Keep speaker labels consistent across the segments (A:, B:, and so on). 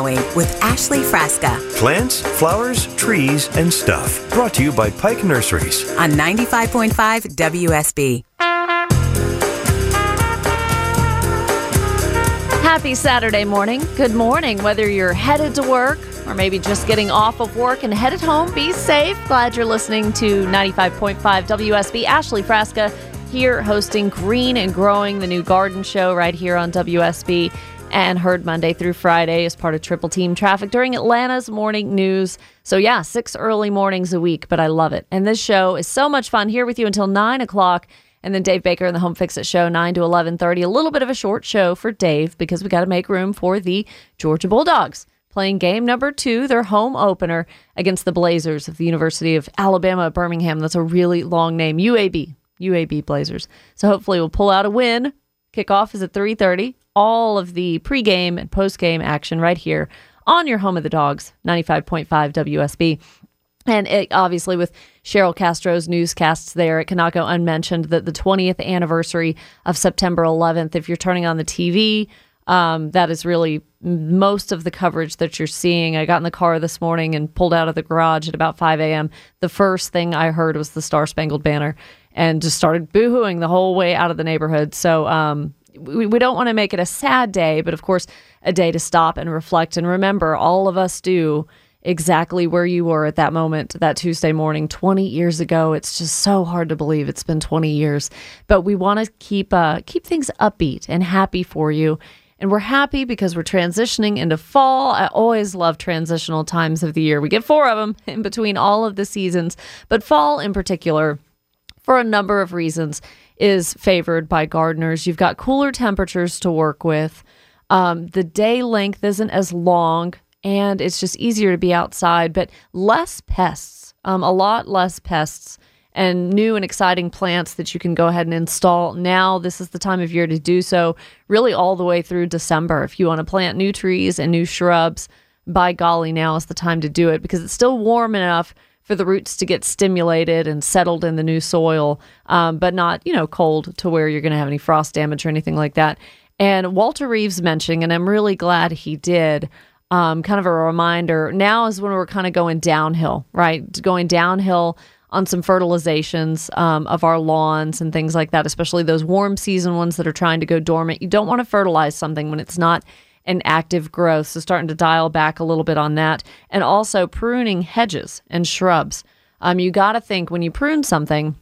A: It's Green and Growing with Ashley Frasca
B: Plants, flowers, trees, and stuff. Brought to you by Pike Nurseries.
A: on 95.5 WSB.
C: Happy Saturday morning. Good morning. Whether you're headed to work or maybe just getting off of work and headed home, be safe. Glad you're listening to 95.5 WSB. Ashley Frasca here hosting Green and Growing, the new garden show right here on WSB and heard Monday through Friday as part of Triple Team Traffic during Atlanta's morning news. So, yeah, six early mornings a week, but I love it. And this show is so much fun here with you until nine o'clock. And then Dave Baker and the Home Fix It show, 9 to 11.30. A little bit of a short show for Dave because we got to make room for the Georgia Bulldogs playing game number two, their home opener against the Blazers of the University of Alabama at Birmingham. That's a really long name, UAB, UAB Blazers. So hopefully we'll pull out a win. Kickoff is at 3.30. All of the pregame and postgame action right here on your home of the dogs, 95.5 WSB. And it, obviously, with Cheryl Castro's newscasts there, it cannot go unmentioned that the 20th anniversary of September 11th, if you're turning on the TV, um, that is really most of the coverage that you're seeing. I got in the car this morning and pulled out of the garage at about 5 a.m. The first thing I heard was the Star Spangled Banner and just started boohooing the whole way out of the neighborhood. So, um, we, we don't want to make it a sad day, but of course, a day to stop and reflect and remember all of us do exactly where you were at that moment that Tuesday morning 20 years ago. It's just so hard to believe it's been 20 years. But we want to keep uh keep things upbeat and happy for you. And we're happy because we're transitioning into fall. I always love transitional times of the year. We get four of them in between all of the seasons, but fall in particular for a number of reasons is favored by gardeners. You've got cooler temperatures to work with. Um, the day length isn't as long and it's just easier to be outside, but less pests, um, a lot less pests and new and exciting plants that you can go ahead and install now. This is the time of year to do so, really all the way through December. If you want to plant new trees and new shrubs, by golly, now is the time to do it because it's still warm enough for the roots to get stimulated and settled in the new soil, um, but not, you know, cold to where you're going to have any frost damage or anything like that. And Walter Reeves mentioning, and I'm really glad he did, um, kind of a reminder now is when we're kind of going downhill, right? Going downhill on some fertilizations um, of our lawns and things like that, especially those warm season ones that are trying to go dormant. You don't want to fertilize something when it's not an active growth. So, starting to dial back a little bit on that. And also pruning hedges and shrubs. Um, you got to think when you prune something,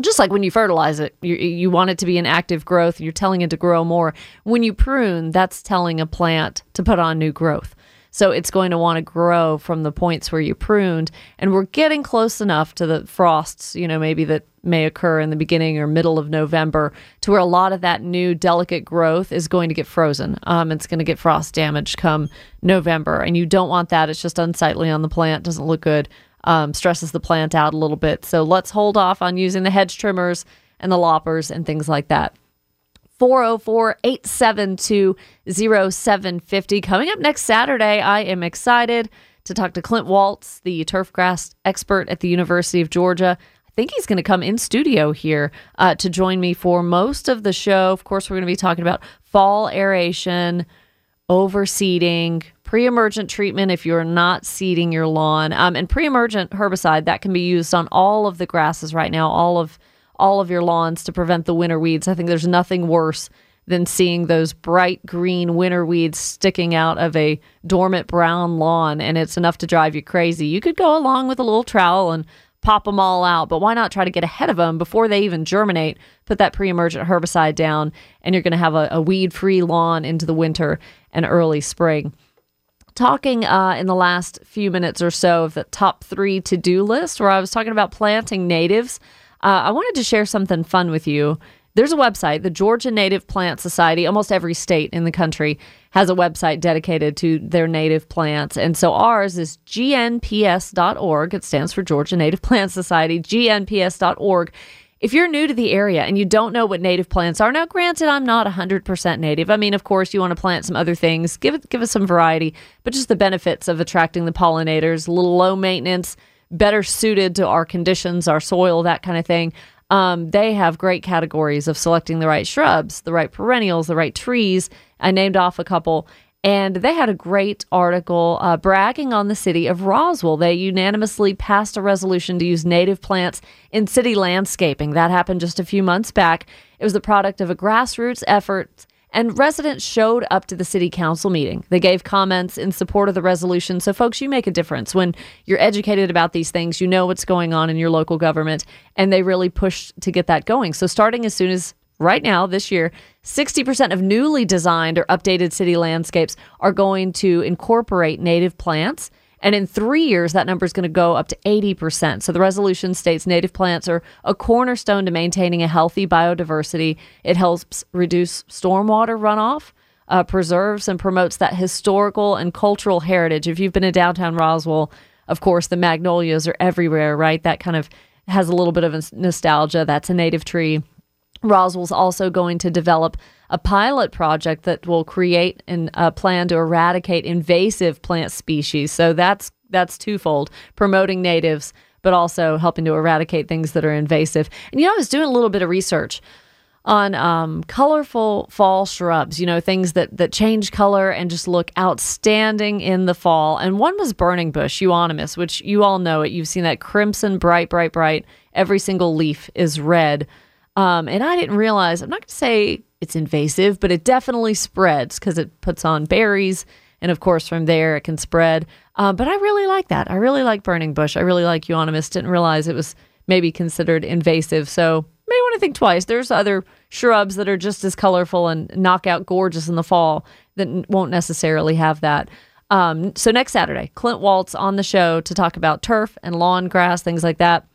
C: just like when you fertilize it, you, you want it to be an active growth. You're telling it to grow more. When you prune, that's telling a plant to put on new growth. So it's going to want to grow from the points where you pruned. And we're getting close enough to the frosts, you know, maybe that may occur in the beginning or middle of November to where a lot of that new delicate growth is going to get frozen. Um, it's going to get frost damage come November. And you don't want that. It's just unsightly on the plant, doesn't look good, um, stresses the plant out a little bit. So let's hold off on using the hedge trimmers and the loppers and things like that. 404 872 0750. Coming up next Saturday, I am excited to talk to Clint Waltz, the turfgrass expert at the University of Georgia. Think he's going to come in studio here uh, to join me for most of the show. Of course, we're going to be talking about fall aeration, overseeding, pre-emergent treatment if you're not seeding your lawn, um, and pre-emergent herbicide that can be used on all of the grasses right now, all of all of your lawns to prevent the winter weeds. I think there's nothing worse than seeing those bright green winter weeds sticking out of a dormant brown lawn, and it's enough to drive you crazy. You could go along with a little trowel and pop them all out, but why not try to get ahead of them before they even germinate? Put that pre emergent herbicide down, and you're going to have a, a weed free lawn into the winter and early spring. Talking uh, in the last few minutes or so of the top three to do list, where I was talking about planting natives. Uh, I wanted to share something fun with you. There's a website, the Georgia Native Plant Society. Almost every state in the country has a website dedicated to their native plants. And so ours is gnps.org. It stands for Georgia Native Plant Society, gnps.org. If you're new to the area and you don't know what native plants are, now granted, I'm not 100% native. I mean, of course, you want to plant some other things, give it, give us some variety, but just the benefits of attracting the pollinators, a little low maintenance, better suited to our conditions, our soil, that kind of thing. Um, they have great categories of selecting the right shrubs, the right perennials, the right trees. I named off a couple. And they had a great article uh, bragging on the city of Roswell. They unanimously passed a resolution to use native plants in city landscaping. That happened just a few months back. It was the product of a grassroots effort and residents showed up to the city council meeting. They gave comments in support of the resolution. So, folks, you make a difference. When you're educated about these things, you know what's going on in your local government, and they really pushed to get that going. So, starting as soon as right now, this year, 60% of newly designed or updated city landscapes are going to incorporate native plants. And in three years, that number is going to go up to 80%. So the resolution states native plants are a cornerstone to maintaining a healthy biodiversity. It helps reduce stormwater runoff, uh, preserves and promotes that historical and cultural heritage. If you've been in downtown Roswell, of course, the magnolias are everywhere, right? That kind of has a little bit of nostalgia. That's a native tree. Roswell's also going to develop a pilot project that will create a uh, plan to eradicate invasive plant species. So that's that's twofold: promoting natives, but also helping to eradicate things that are invasive. And you know, I was doing a little bit of research on um, colorful fall shrubs. You know, things that that change color and just look outstanding in the fall. And one was burning bush euonymus, which you all know it. You've seen that crimson, bright, bright, bright. Every single leaf is red. Um, and I didn't realize. I'm not going to say it's invasive, but it definitely spreads because it puts on berries. And of course, from there, it can spread. Uh, but I really like that. I really like burning bush. I really like euonymus. Didn't realize it was maybe considered invasive. So may want to think twice. There's other shrubs that are just as colorful and knockout gorgeous in the fall that won't necessarily have that. Um, so next Saturday, Clint Waltz on the show to talk about turf and lawn grass, things like that.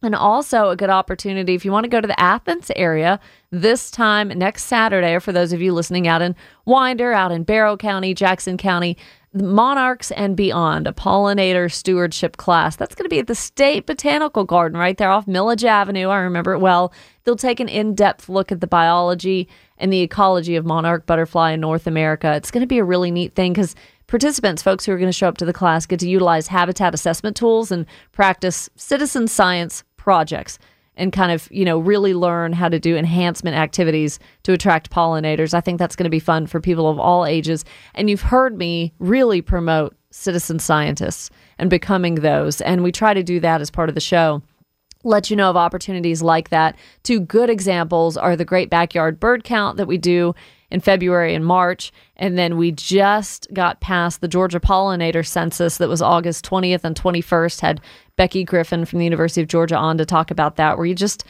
C: And also a good opportunity if you want to go to the Athens area this time next Saturday, or for those of you listening out in Winder, out in Barrow County, Jackson County, Monarchs and Beyond, a pollinator stewardship class. That's going to be at the State Botanical Garden right there off Milledge Avenue. I remember it well. They'll take an in depth look at the biology and the ecology of monarch butterfly in North America. It's going to be a really neat thing because participants, folks who are going to show up to the class, get to utilize habitat assessment tools and practice citizen science projects and kind of, you know, really learn how to do enhancement activities to attract pollinators. I think that's going to be fun for people of all ages. And you've heard me really promote citizen scientists and becoming those. And we try to do that as part of the show let you know of opportunities like that. Two good examples are the Great Backyard Bird Count that we do in February and March. And then we just got past the Georgia Pollinator Census that was August 20th and 21st. Had Becky Griffin from the University of Georgia on to talk about that, where you just,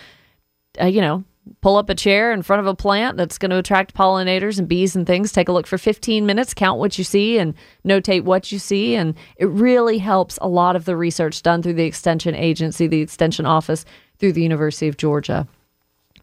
C: uh, you know, pull up a chair in front of a plant that's going to attract pollinators and bees and things. Take a look for 15 minutes, count what you see, and notate what you see. And it really helps a lot of the research done through the Extension Agency, the Extension Office, through the University of Georgia.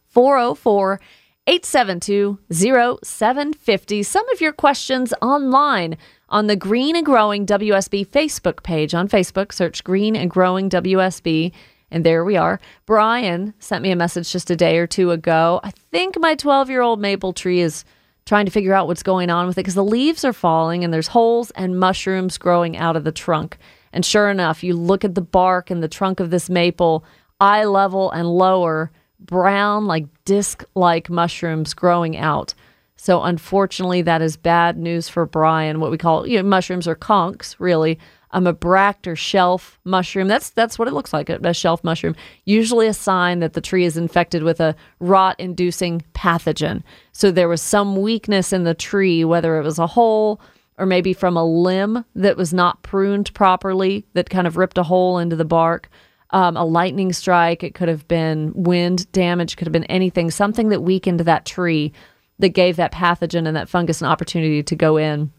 C: 404 872 0750. Some of your questions online on the Green and Growing WSB Facebook page. On Facebook, search Green and Growing WSB. And there we are. Brian sent me a message just a day or two ago. I think my 12 year old maple tree is trying to figure out what's going on with it because the leaves are falling and there's holes and mushrooms growing out of the trunk. And sure enough, you look at the bark and the trunk of this maple, eye level and lower brown, like disc like mushrooms growing out. So, unfortunately, that is bad news for Brian. What we call you know, mushrooms are conchs, really. Um, a bracket or shelf mushroom. That's that's what it looks like, a, shelf mushroom. Usually a sign that the tree is infected with a rot-inducing pathogen. So there was some weakness in the tree, whether it was a hole or maybe from a limb that was not pruned properly, that kind of ripped a hole into the bark um, a lightning strike. It could have been wind damage, could have been anything, something that weakened that tree that gave that pathogen and that fungus an opportunity to go in.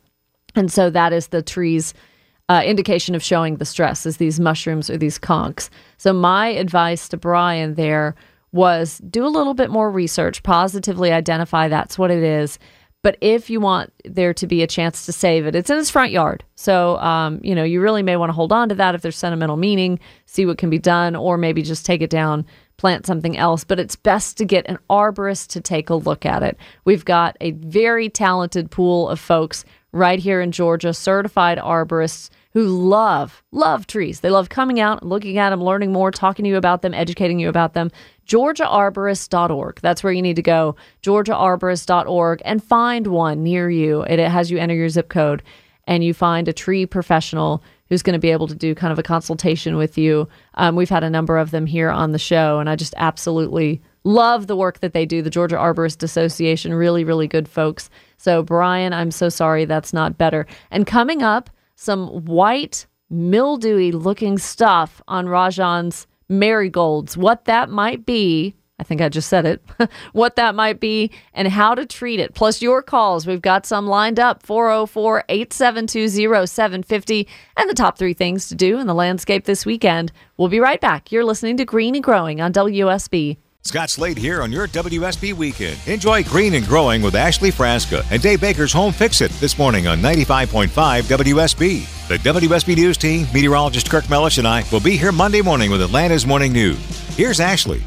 C: And so that is the tree's uh, indication of showing the stress is these mushrooms or these conchs. So my advice to Brian there was do a little bit more research, positively identify that's what it is, but if you want there to be a chance to save it, it's in his front yard. So, um, you know, you really may want to hold on to that if there's sentimental meaning, see what can be done, or maybe just take it down, plant something else. But it's best to get an arborist to take a look at it. We've got a very talented pool of folks right here in Georgia, certified arborists who love, love trees. They love coming out, looking at them, learning more, talking to you about them, educating you about them. GeorgiaArborist.org. That's where you need to go. GeorgiaArborist.org and find one near you. It has you enter your zip code and you find a tree professional who's going to be able to do kind of a consultation with you. Um, we've had a number of them here on the show, and I just absolutely love the work that they do. The Georgia Arborist Association, really, really good folks. So, Brian, I'm so sorry that's not better. And coming up, some white, mildewy looking stuff on Rajan's marigolds. What that might be I think I just said it, what that might be and how to treat it. Plus your calls. We've got some lined up 404 872 0750 and the top three things to do in the landscape this weekend. We'll be right back. You're listening to Green and Growing on WSB.
D: Scott Slade here on your WSB weekend. Enjoy Green and Growing with Ashley Frasca and Dave Baker's Home Fix It this morning on 95.5 WSB. The WSB News team, meteorologist Kirk Mellish, and I will be here Monday morning with Atlanta's Morning News. Here's Ashley.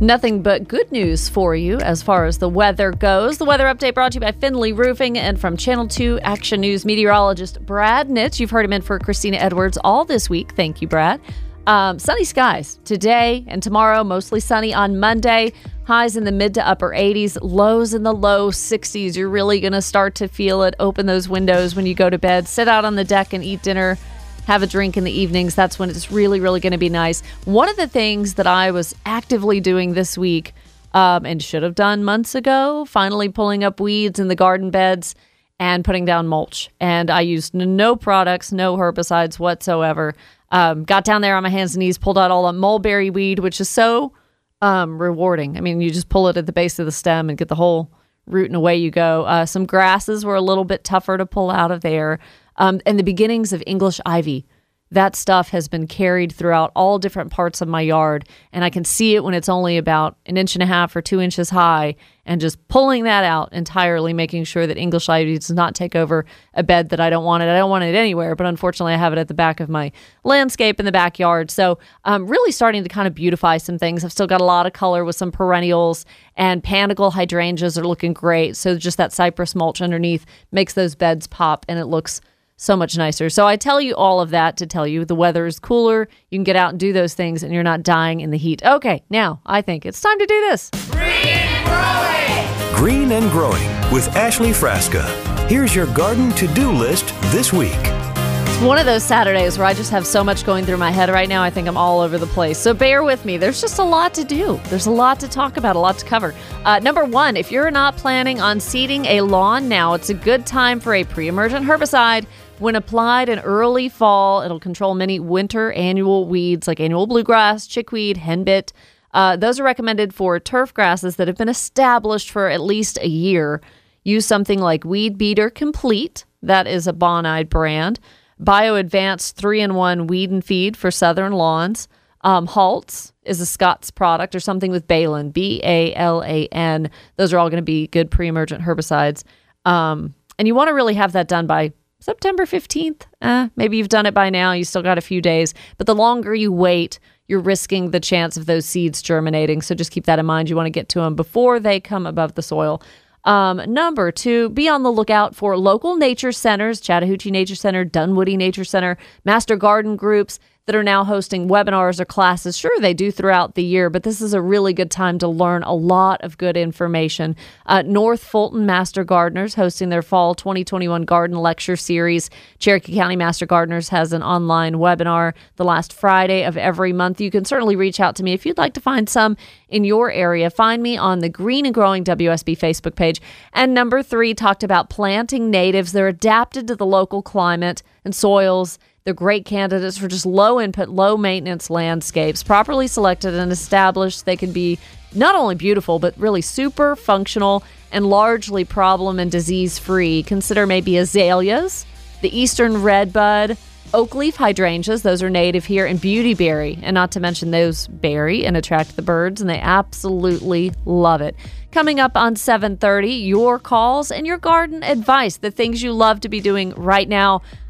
C: Nothing but good news for you as far as the weather goes. The weather update brought to you by Finley Roofing and from Channel 2 Action News meteorologist Brad Nitz. You've heard him in for Christina Edwards all this week. Thank you, Brad. Um, sunny skies today and tomorrow, mostly sunny on Monday. Highs in the mid to upper 80s, lows in the low 60s. You're really going to start to feel it. Open those windows when you go to bed. Sit out on the deck and eat dinner have a drink in the evenings. That's when it's really, really going to be nice. One of the things that I was actively doing this week um, and should have done months ago, finally pulling up weeds in the garden beds and putting down mulch. And I used no products, no herbicides whatsoever. Um, got down there on my hands and knees, pulled out all the mulberry weed, which is so um, rewarding. I mean, you just pull it at the base of the stem and get the whole root, and away you go. Uh, some grasses were a little bit tougher to pull out of there um, and the beginnings of English ivy. That stuff has been carried throughout all different parts of my yard, and I can see it when it's only about an inch and a half or two inches high, and just pulling that out entirely, making sure that English ivy does not take over a bed that I don't want it. I don't want it anywhere, but unfortunately, I have it at the back of my landscape in the backyard. So, I'm um, really starting to kind of beautify some things. I've still got a lot of color with some perennials, and panicle hydrangeas are looking great. So, just that cypress mulch underneath makes those beds pop, and it looks so much nicer. So I tell you all of that to tell you the weather is cooler. You can get out and do those things and you're not dying in the heat. Okay, now I think it's time to do this.
B: Green and Growing! Green and Growing with Ashley Frasca. Here's your garden to do list this week.
C: It's one of those Saturdays where I just have so much going through my head right now. I think I'm all over the place. So bear with me. There's just a lot to do. There's a lot to talk about, a lot to cover. Uh, number one, if you're not planning on seeding a lawn now, it's a good time for a pre emergent herbicide when applied in early fall, it'll control many winter annual weeds like annual bluegrass, chickweed, henbit. Uh, those are recommended for turf grasses that have been established for at least a year. Use something like Weed Beater Complete, that is a Bonide brand. Bio Advanced 3 in 1 Weed and Feed for southern lawns. Um, Halts is a Scott's product or something with Balan, B A L A N. Those are all going to be good pre emergent herbicides. Um, and you want to really have that done by September 15th. Eh, maybe you've done it by now. You still got a few days. But the longer you wait, you're risking the chance of those seeds germinating. So just keep that in mind. You want to get to them before they come above the soil. Um, number two, be on the lookout for local nature centers, Chattahoochee Nature Center, Dunwoody Nature Center, master garden groups that are now hosting webinars or classes. Sure, they do throughout the year, but this is a really good time to learn a lot of good information. Uh, North Fulton Master Gardeners hosting their fall 2021 garden lecture series. Cherokee County Master Gardeners has an online webinar the last Friday of every month. You can certainly reach out to me if you'd like to find some in your area. Find me on the Green and Growing WSB Facebook page. And number three talked about planting natives. They're adapted to the local climate and soils they're great candidates for just low input, low maintenance landscapes. Properly selected and established, they can be not only beautiful, but really super functional and largely problem and disease free. Consider maybe azaleas, the eastern redbud, oak leaf hydrangeas, those are native here, and beautyberry. And not to mention those berry and attract the birds, and they absolutely love it. Coming up on 7:30, your calls and your garden advice, the things you love to be doing right now.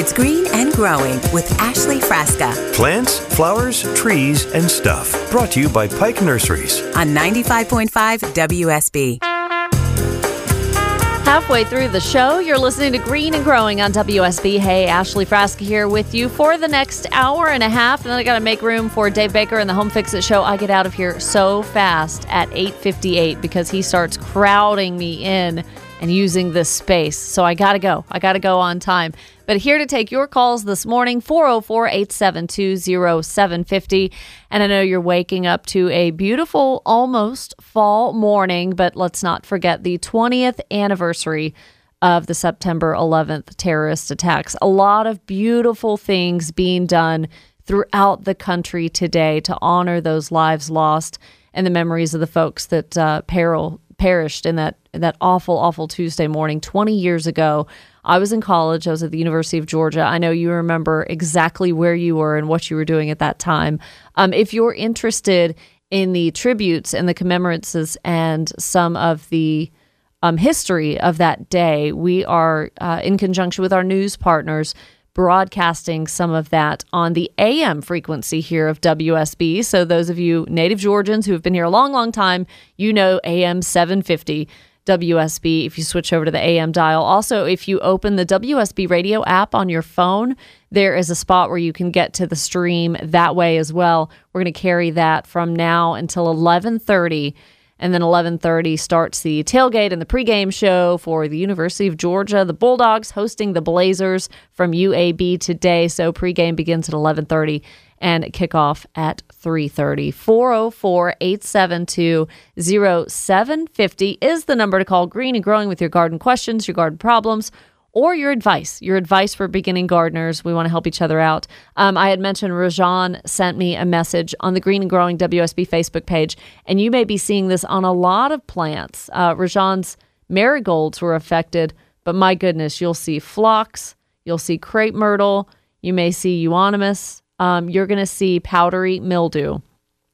C: It's
A: Green and Growing with Ashley Frasca
B: Plants, flowers, trees, and stuff. Brought to you by Pike Nurseries.
A: on 95.5 WSB.
C: Halfway through the show, you're listening to Green and Growing on WSB. Hey, Ashley Frasca here with you for the next hour and a half, and then I got to make room for Dave Baker and the Home Fix It show. I get out of here so fast at 8:58 because he starts crowding me in and using this space. So I got to go. I got to go on time. But here to take your calls this morning 404 872 0750. And I know you're waking up to a beautiful, almost fall morning, but let's not forget the 20th anniversary of the September 11th terrorist attacks. A lot of beautiful things being done throughout the country today to honor those lives lost and the memories of the folks that uh, peril perished in that that awful, awful Tuesday morning 20 years ago. I was in college. I was at the University of Georgia. I know you remember exactly where you were and what you were doing at that time. Um, if you're interested in the tributes and the commemorances and some of the um, history of that day, we are uh, in conjunction with our news partners broadcasting some of that on the AM frequency here of WSB. So, those of you native Georgians who have been here a long, long time, you know AM 750 WSB if you switch over to the AM dial. Also, if you open the WSB radio app on your phone, there is a spot where you can get to the stream that way as well. We're going to carry that from now until 1130 and then 11:30 starts the tailgate and the pregame show for the University of Georgia. The Bulldogs hosting the Blazers from UAB today. So pregame begins at 11:30 and kickoff at 3:30. 404-872-0750 is the number to call. Green and Growing with your garden questions, your garden problems or your advice, your advice for beginning gardeners. We want to help each other out. Um, I had mentioned Rajan sent me a message on the Green and Growing WSB Facebook page, and you may be seeing this on a lot of plants. Uh, Rajan's marigolds were affected, but my goodness, you'll see phlox, you'll see crepe myrtle, you may see euonymus, um, you're going to see powdery mildew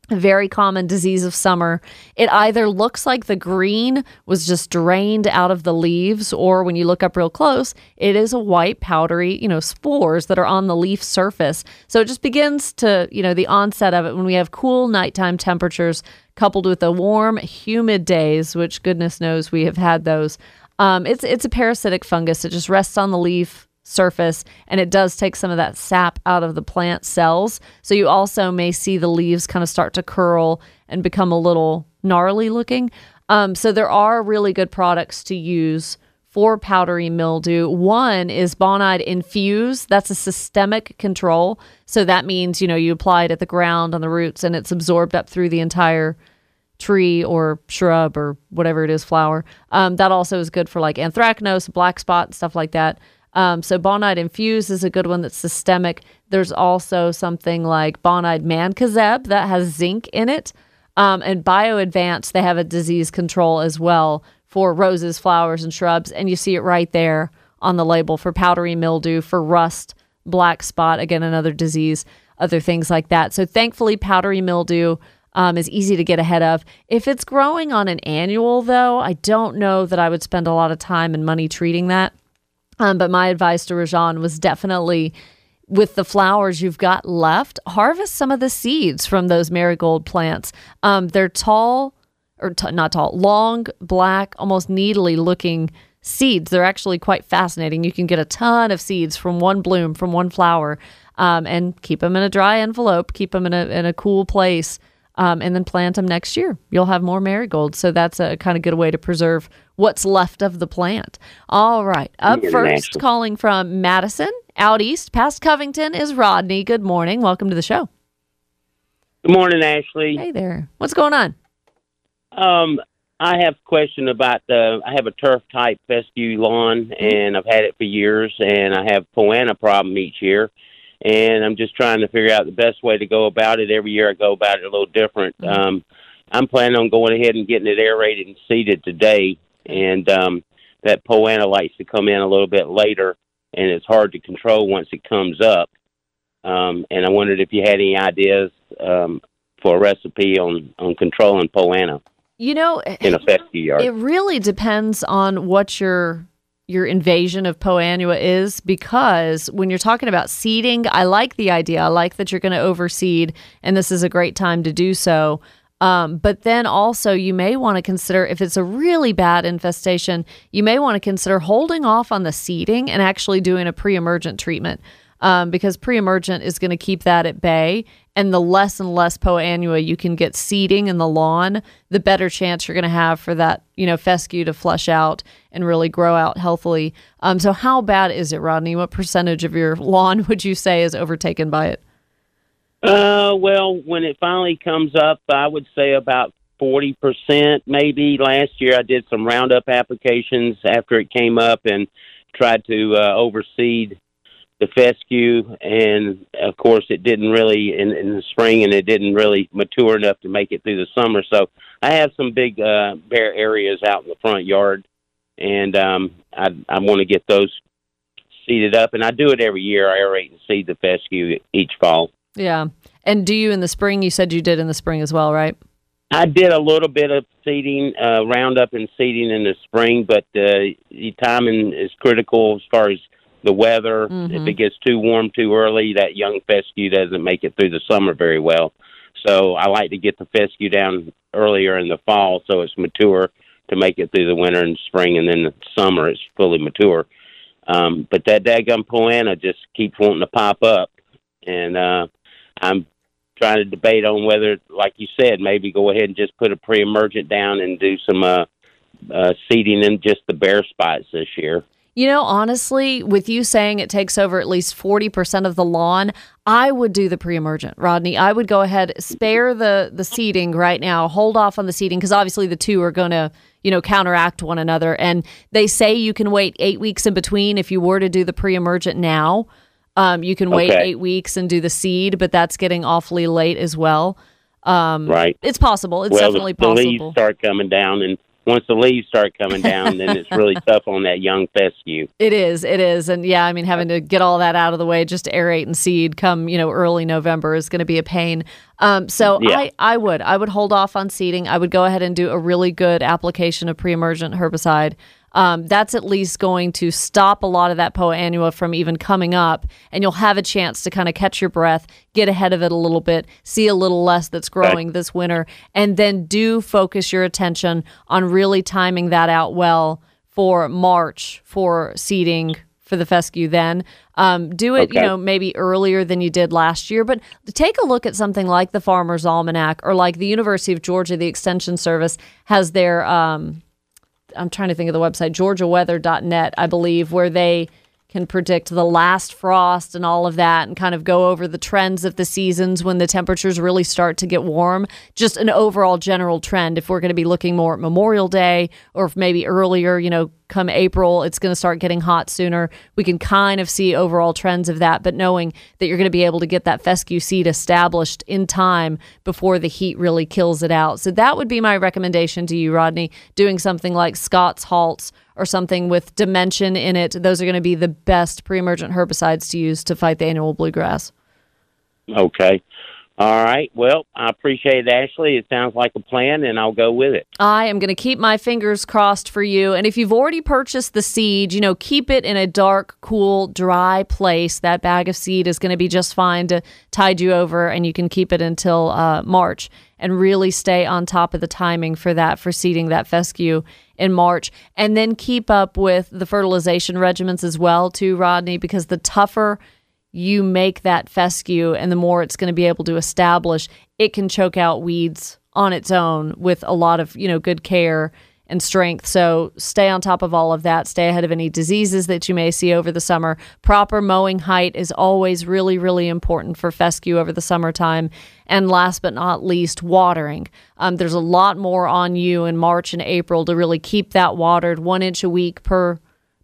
C: very common disease of summer. It either looks like the green was just drained out of the leaves, or when you look up real close, it is a white, powdery, you know, spores that are on the leaf surface. So it just begins to, you know, the onset of it when we have cool nighttime temperatures coupled with the warm, humid days, which goodness knows we have had those. Um, it's it's a parasitic fungus. It just rests on the leaf surface and it does take some of that sap out of the plant cells. So you also may see the leaves kind of start to curl and become a little gnarly looking. Um, so there are really good products to use for powdery mildew. One is Bonide Infuse. That's a systemic control. So that means, you know, you apply it at the ground on the roots and it's absorbed up through the entire tree or shrub or whatever it is, flower. Um, that also is good for like anthracnose, black spot, stuff like that. Um, so Bonide Infuse is a good one that's systemic. There's also something like Bonide Mancozeb that has zinc in it. Um, and BioAdvance, they have a disease control as well for roses, flowers, and shrubs. And you see it right there on the label for powdery mildew, for rust, black spot, again, another disease, other things like that. So thankfully, powdery mildew um, is easy to get ahead of. If it's growing on an annual, though, I don't know that I would spend a lot of time and money treating that. Um, but my advice to Rajan was definitely with the flowers you've got left, harvest some of the seeds from those marigold plants. Um, they're tall, or t- not tall, long, black, almost needly looking seeds. They're actually quite fascinating. You can get a ton of seeds from one bloom, from one flower, um, and keep them in a dry envelope, keep them in a, in a cool place. Um, and then plant them next year. You'll have more marigolds. So that's a kind of good way to preserve what's left of the plant. All right. Up first, calling from Madison, out east, past Covington, is Rodney. Good morning. Welcome to the show.
E: Good morning, Ashley.
C: Hey there. What's going on?
E: Um, I have a question about the. I have a turf type fescue lawn, and I've had it for years, and I have poana problem each year, and I'm just trying to figure out the best way to go about it. Every year I go about it a little different.
C: Mm-hmm.
E: Um, I'm planning on going ahead and getting it aerated and seeded today, and um, that Poa annua likes to come in a little bit later, and it's hard to control once it comes up. Um, and I wondered if you had any ideas um, for a recipe on on controlling Poa annua
C: You know,
E: in a fescue yard.
C: it really depends on what you're your invasion of Poa annua is because when you're talking about seeding, I like the idea. I like that you're going to overseed, and this is a great time to do so. Um, but then also, you may want to consider if it's a really bad infestation, you may want to consider holding off on the seeding and actually doing a pre emergent treatment um, because pre emergent is going to keep that at bay. And the less and less Poa annua you can get seeding in the lawn, the better chance you're going to have for that, you know, fescue to flush out and really grow out healthily. Um, so, how bad is it, Rodney? What percentage of your lawn would you say is overtaken by it?
E: Uh, well, when it finally comes up, I would say about 40% maybe. Last year I did some Roundup applications after it came up and tried to uh, overseed the fescue, and of course, it didn't really in, in the spring, and it didn't really mature enough to make it through the summer. So I have some big uh, bare areas out in the front yard, and um, I, I want to get those seeded up, and I do it every year. I aerate and seed the fescue each fall.
C: Yeah, and do you in the spring? You said you did in the spring as well, right?
E: I did a little bit of seeding, uh, roundup and seeding in the spring, but uh, the timing is critical as far as the weather.
C: Mm-hmm.
E: If it gets too warm too early, that young fescue doesn't make it through the summer very well. So I like to get the fescue down earlier in the fall so it's mature to make it through the winter and spring, and then the summer it's fully mature. Um, but that daggum Poa annua just keeps wanting to pop up, and uh, I'm trying to debate on whether, like you said, maybe go ahead and just put a pre-emergent down and do some uh, uh, seeding in just the bare spots this year.
C: You know, honestly, with you saying it takes over at least 40% of the lawn, I would do the pre-emergent, Rodney. I would go ahead, spare the the seeding right now, hold off on the seeding because obviously the two are going to, you know, counteract one another. And they say you can wait eight weeks in between if you were to do the pre-emergent now. Um, you can wait
E: Okay.
C: eight weeks and do the seed, but that's getting awfully late as well. Um,
E: Right.
C: It's possible. It's
E: well,
C: definitely
E: the, the leaves
C: possible.
E: start coming down, and once the leaves start coming down, then it's really tough on that young fescue.
C: It is, it is, and yeah, I mean, having to get all that out of the way just to aerate and seed come you know early November is going to be a pain. Um, so
E: Yeah.
C: I, I would, I would hold off on seeding. I would go ahead and do a really good application of pre-emergent herbicide. Um, that's at least going to stop a lot of that Poa annua from even coming up, and you'll have a chance to kind of catch your breath, get ahead of it a little bit, see a little less that's growing this winter, and then do focus your attention on really timing that out well for March for seeding for the fescue then. Um, do it, you know, maybe earlier than you did last year, but take a look at something like the Farmer's Almanac or like the University of Georgia, the Extension Service has their, um, I'm trying to think of the website, georgiaweather.net, I believe, where they can predict the last frost and all of that and kind of go over the trends of the seasons when the temperatures really start to get warm. Just an overall general trend. If we're going to be looking more at Memorial Day or maybe earlier, you know, come April, it's going to start getting hot sooner. We can kind of see overall trends of that, but knowing that you're going to be able to get that fescue seed established in time before the heat really kills it out. So that would be my recommendation to you, Rodney, doing something like Scott's Halts or something with dimension in it. Those are going to be the best pre-emergent herbicides to use to fight the annual bluegrass.
E: Okay. All right. Well, I appreciate it, Ashley. It sounds like a plan, and I'll go with it.
C: I am going to keep my fingers crossed for you. And if you've already purchased the seed, you know, keep it in a dark, cool, dry place. That bag of seed is going to be just fine to tide you over, and you can keep it until uh, March and really stay on top of the timing for that, for seeding that fescue in March. And then keep up with the fertilization regimens as well, too, Rodney, because the tougher you make that fescue and the more it's going to be able to establish, it can choke out weeds on its own with a lot of, you know, good care and strength. So stay on top of all of that. Stay ahead of any diseases that you may see over the summer. Proper mowing height is always really, really important for fescue over the summertime. And last but not least, watering. Um, there's a lot more on you in March and April to really keep that watered one inch a week per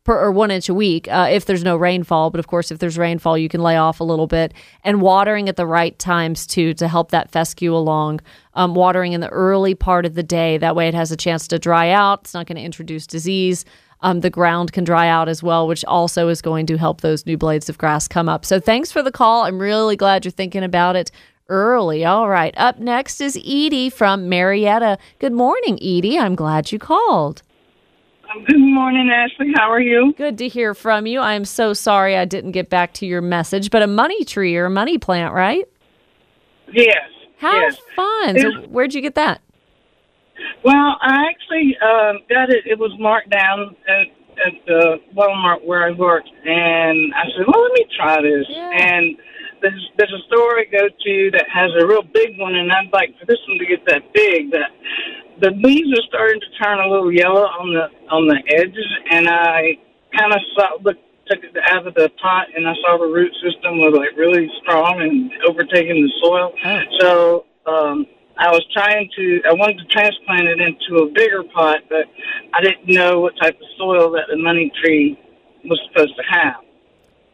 C: per or one inch a week uh, if there's no rainfall. But of course, if there's rainfall, you can lay off a little bit and watering at the right times too to help that fescue along. Um, watering in the early part of the day that way it has a chance to dry out. It's not going to introduce disease. Um, the ground can dry out as well, which also is going to help those new blades of grass come up. So thanks for the call. I'm really glad you're thinking about it early. All right. Up next is Edie from Marietta. Good morning, Edie. I'm glad you called.
F: Good morning, Ashley. How are you?
C: Good to hear from you. I'm so sorry I didn't get back to your message, but a money tree or a money plant, right?
F: Yes.
C: How
F: yes.
C: fun. So where'd you get that?
F: Well, I actually um, got it. It was marked down at, at the Walmart where I worked, and I said, "Well, let me try this."
C: Yeah.
F: And there's there's a store I go to that has a real big one, and I'd like for this one to get that big. That the leaves are starting to turn a little yellow on the on the edges, and I kind of saw look took it out of the pot, and I saw the root system was like really strong and overtaking the soil.
C: Oh.
F: So um, I was trying to, I wanted to transplant it into a bigger pot, but I didn't know what type of soil that the money tree was supposed to have.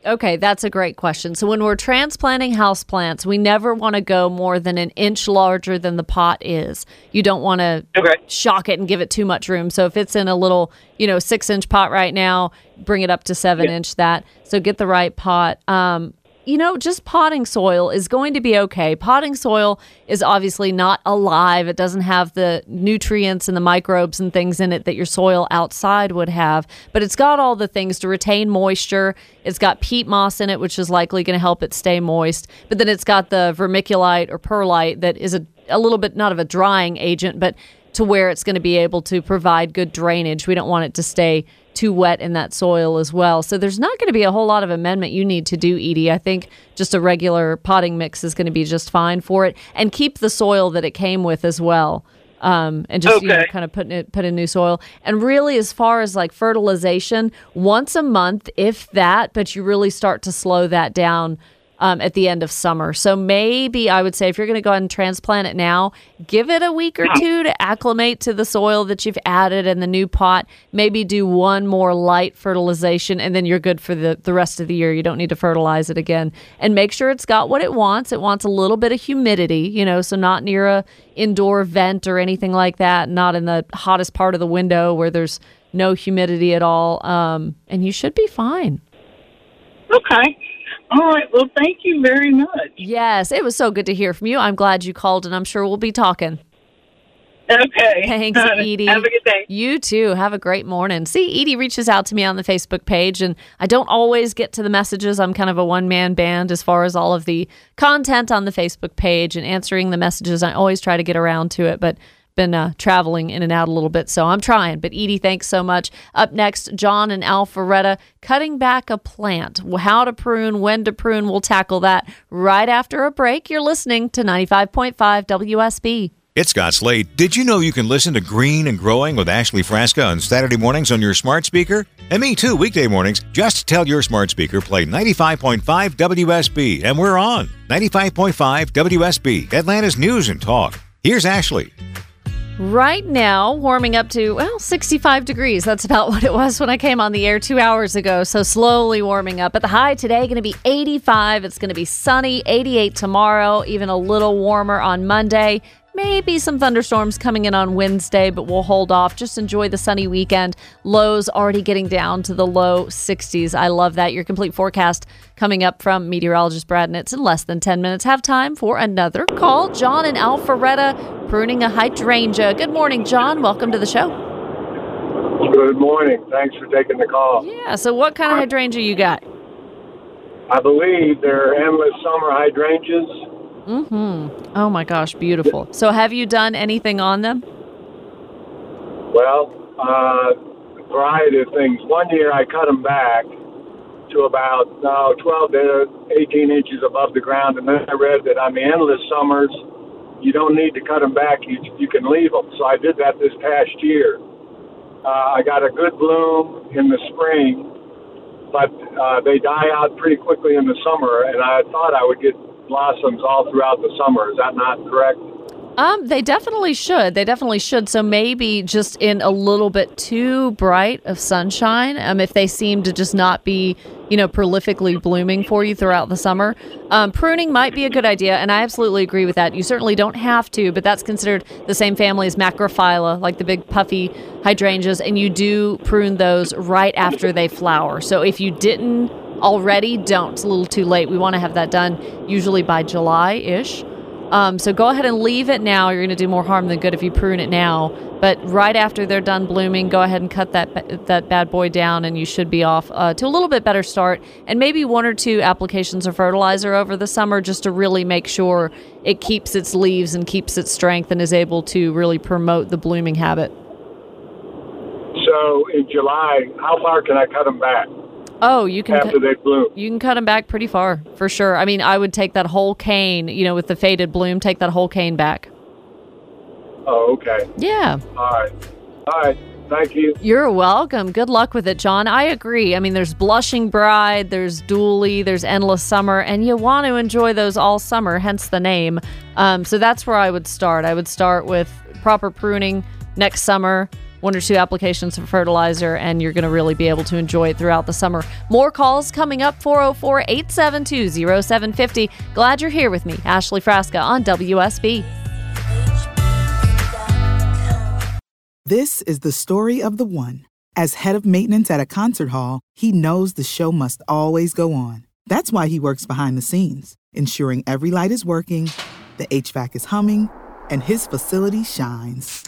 C: Okay, that's a great question. So when we're transplanting houseplants, we never want to go more than an inch larger than the pot is. You don't want to
F: Okay.
C: shock it and give it too much room. So if it's in a little, you know, six inch pot right now, bring it up to seven
F: Yeah.
C: inch that. So get the right pot. Um, you know, just potting soil is going to be okay. Potting soil is obviously not alive. It doesn't have the nutrients and the microbes and things in it that your soil outside would have, but it's got all the things to retain moisture. It's got peat moss in it, which is likely going to help it stay moist. But then it's got the vermiculite or perlite that is a, a little bit not of a drying agent, but to where it's going to be able to provide good drainage. We don't want it to stay too wet in that soil as well. So there's not going to be a whole lot of amendment you need to do, Edie. I think just a regular potting mix is going to be just fine for it, and keep the soil that it came with as well. Um, and just you know, kind of putting it put in new soil. And really, as far as like fertilization, once a month, if that, but you really start to slow that down um, at the end of summer. So maybe I would say if you're going to go ahead and transplant it now, give it a week or two to acclimate to the soil that you've added in the new pot. Maybe do one more light fertilization, and then you're good for the, the rest of the year. You don't need to fertilize it again. And make sure it's got what it wants. It wants a little bit of humidity, you know, so not near a indoor vent or anything like that, not in the hottest part of the window where there's no humidity at all. Um, and you should be fine.
F: Okay. All right. Well, thank you very much.
C: Yes, it was so good to hear from you. I'm glad you called, and I'm sure we'll be talking.
F: Okay.
C: Thanks, Edie.
F: Have a good day.
C: You too. Have a great morning. See, Edie reaches out to me on the Facebook page, and I don't always get to the messages. I'm kind of a one man band as far as all of the content on the Facebook page and answering the messages. I always try to get around to it, but been uh, traveling in and out a little bit, so I'm trying. But Edie, thanks so much. Up next, John and Alpharetta cutting back a plant. How to prune, when to prune. We'll tackle that right after a break. You're listening to 95.5 WSB.
D: It's Scott Slade. Did you know you can listen to Green and Growing with Ashley Frasca on Saturday mornings on your smart speaker? And me too, weekday mornings. Just tell your smart speaker play 95.5 WSB, and we're on 95.5 WSB, Atlanta's news and talk. Here's Ashley.
C: Right now, warming up to, well, 65 degrees. That's about what it was when I came on the air two hours ago. So slowly warming up. But the high today going to be 85. It's going to be sunny, 88 tomorrow, even a little warmer on Monday. Maybe some thunderstorms coming in on Wednesday, but we'll hold off. Just enjoy the sunny weekend. Lows already getting down to the low 60s. I love that. Your complete forecast coming up from meteorologist Brad Nitz in less than 10 minutes. Have time for another call. John and Alpharetta pruning a hydrangea. Good morning, John. Welcome to the show.
G: Good morning. Thanks for taking the call.
C: Yeah, so what kind of hydrangea you got?
G: I believe they're endless summer hydrangeas.
C: Mm-hmm. Oh my gosh, beautiful. So have you done anything on them?
G: Well, uh, a variety of things. One year I cut them back to about no, 12 to 18 inches above the ground, and then I read that on the endless summers, you don't need to cut them back. You, you can leave them. So I did that this past year. Uh, I got a good bloom in the spring, but uh, they die out pretty quickly in the summer, and I thought I would get blossoms all throughout the summer. Is that not correct?
C: Um, they definitely should. They definitely should. So maybe just in a little bit too bright of sunshine. Um, if they seem to just not be, you know, prolifically blooming for you throughout the summer, um, pruning might be a good idea. And I absolutely agree with that. You certainly don't have to, but that's considered the same family as macrophylla, like the big puffy hydrangeas, and you do prune those right after they flower. So if you didn't already, don't. It's a little too late. We want to have that done usually by July ish. Um, so go ahead and leave it now. You're going to do more harm than good if you prune it now. But right after they're done blooming, go ahead and cut that that bad boy down, and you should be off uh, to a little bit better start. And maybe one or two applications of fertilizer over the summer just to really make sure it keeps its leaves and keeps its strength and is able to really promote the blooming habit.
G: So in July, how far can I cut them back?
C: Oh, you can
G: after
C: cut,
G: they bloom.
C: You can cut them back pretty far for sure. I mean, I would take that whole cane, you know, with the faded bloom, take that whole cane back.
G: Oh, okay.
C: Yeah.
G: All right. All right. Thank you.
C: You're welcome. Good luck with it, John. I agree. I mean, there's Blushing Bride, there's Dooley, there's Endless Summer, and you want to enjoy those all summer, hence the name. Um, so that's where I would start. I would start with proper pruning next summer, one or two applications of fertilizer, and you're going to really be able to enjoy it throughout the summer. More calls coming up 404 872 0750. Glad you're here with me, Ashley Frasca on WSB.
H: This is the story of the one. As head of maintenance at a concert hall, he knows the show must always go on. That's why he works behind the scenes, ensuring every light is working, the HVAC is humming, and his facility shines.